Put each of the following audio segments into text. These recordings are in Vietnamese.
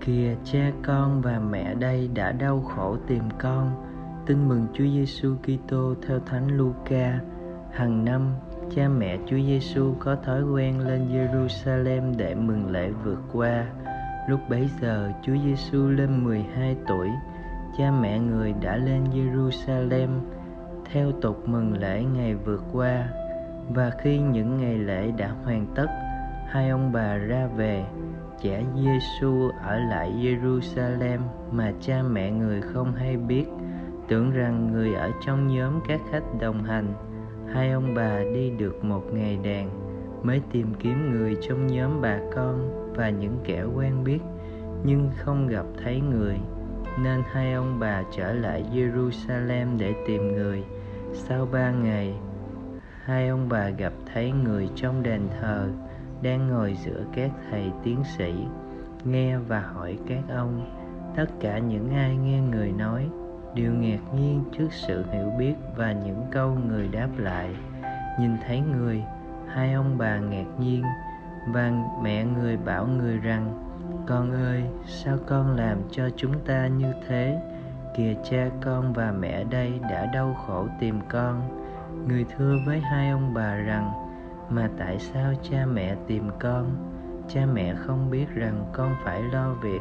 Kìa cha con và mẹ đây đã đau khổ tìm con. Tin mừng Chúa Giêsu Kitô theo Thánh Luca. Hàng năm, cha mẹ Chúa Giêsu có thói quen lên Jerusalem để mừng lễ vượt qua. Lúc bấy giờ, Chúa Giêsu lên 12 tuổi, cha mẹ người đã lên Jerusalem theo tục mừng lễ ngày vượt qua. Và khi những ngày lễ đã hoàn tất, hai ông bà ra về trẻ Giêsu ở lại Jerusalem mà cha mẹ người không hay biết, tưởng rằng người ở trong nhóm các khách đồng hành. Hai ông bà đi được một ngày đàn mới tìm kiếm người trong nhóm bà con và những kẻ quen biết nhưng không gặp thấy người nên hai ông bà trở lại Jerusalem để tìm người. Sau ba ngày, hai ông bà gặp thấy người trong đền thờ đang ngồi giữa các thầy tiến sĩ nghe và hỏi các ông. Tất cả những ai nghe người nói đều ngạc nhiên trước sự hiểu biết và những câu người đáp lại. Nhìn thấy người hai ông bà ngạc nhiên và mẹ người bảo người rằng con ơi sao con làm cho chúng ta như thế? Kìa cha con và mẹ đây đã đau khổ tìm con. Người thưa với hai ông bà rằng, mà tại sao cha mẹ tìm con? Cha mẹ không biết rằng con phải lo việc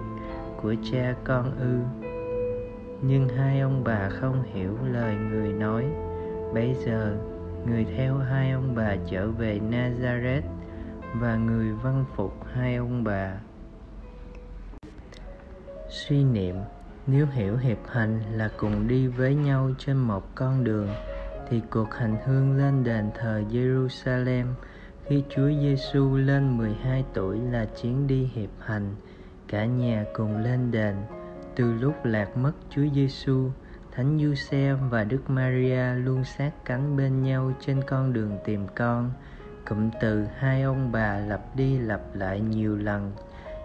của cha con ư. Nhưng hai ông bà không hiểu lời người nói. Bấy giờ, người theo hai ông bà trở về nazareth và người văn phục hai ông bà. Suy niệm nếu hiểu hiệp hành là cùng đi với nhau trên một con đường thì cuộc hành hương lên đền thờ Jerusalem khi Chúa Giêsu lên 12 tuổi là chuyến đi hiệp hành, cả nhà cùng lên đền. Từ lúc lạc mất Chúa Giêsu, Thánh Giuse và Đức Maria luôn sát cánh bên nhau trên con đường tìm con. Cụm từ hai ông bà lặp đi lặp lại nhiều lần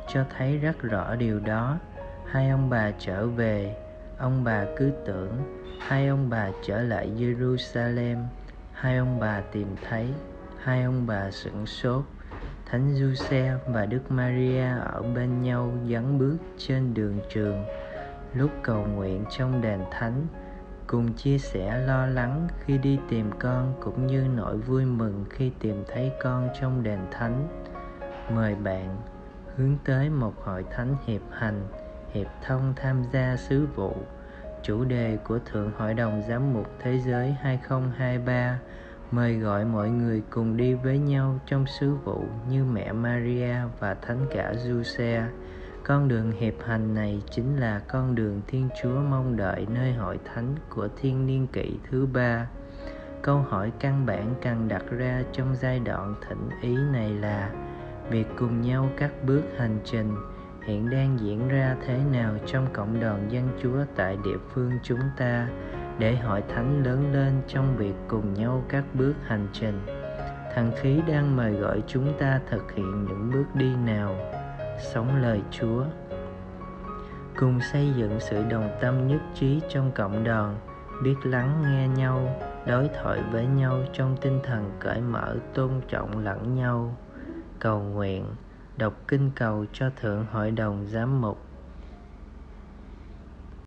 cho thấy rất rõ điều đó. Hai ông bà trở về, ông bà cứ tưởng hai ông bà trở lại Jerusalem, hai ông bà tìm thấy, hai ông bà sửng sốt. Thánh Giuse và Đức Maria ở bên nhau dấn bước trên đường trường. Lúc cầu nguyện trong đền thánh, cùng chia sẻ lo lắng khi đi tìm con cũng như nỗi vui mừng khi tìm thấy con trong đền thánh. Mời bạn hướng tới một hội thánh hiệp hành, hiệp thông tham gia sứ vụ chủ đề của Thượng Hội đồng Giám mục Thế giới 2023 mời gọi mọi người cùng đi với nhau trong sứ vụ như mẹ Maria và thánh cả Giuse. Con đường hiệp hành này chính là con đường Thiên Chúa mong đợi nơi hội thánh của thiên niên kỷ thứ ba. Câu hỏi căn bản cần đặt ra trong giai đoạn thỉnh ý này là, việc cùng nhau các bước hành trình hiện đang diễn ra thế nào trong cộng đồng dân chúa tại địa phương chúng ta để hội thánh lớn lên trong việc cùng nhau các bước hành trình. Thần khí đang mời gọi chúng ta thực hiện những bước đi nào? Sống lời chúa. Cùng xây dựng sự đồng tâm nhất trí trong cộng đoàn biết lắng nghe nhau, đối thoại với nhau trong tinh thần cởi mở, tôn trọng lẫn nhau. Cầu nguyện đọc kinh cầu cho Thượng Hội đồng Giám mục.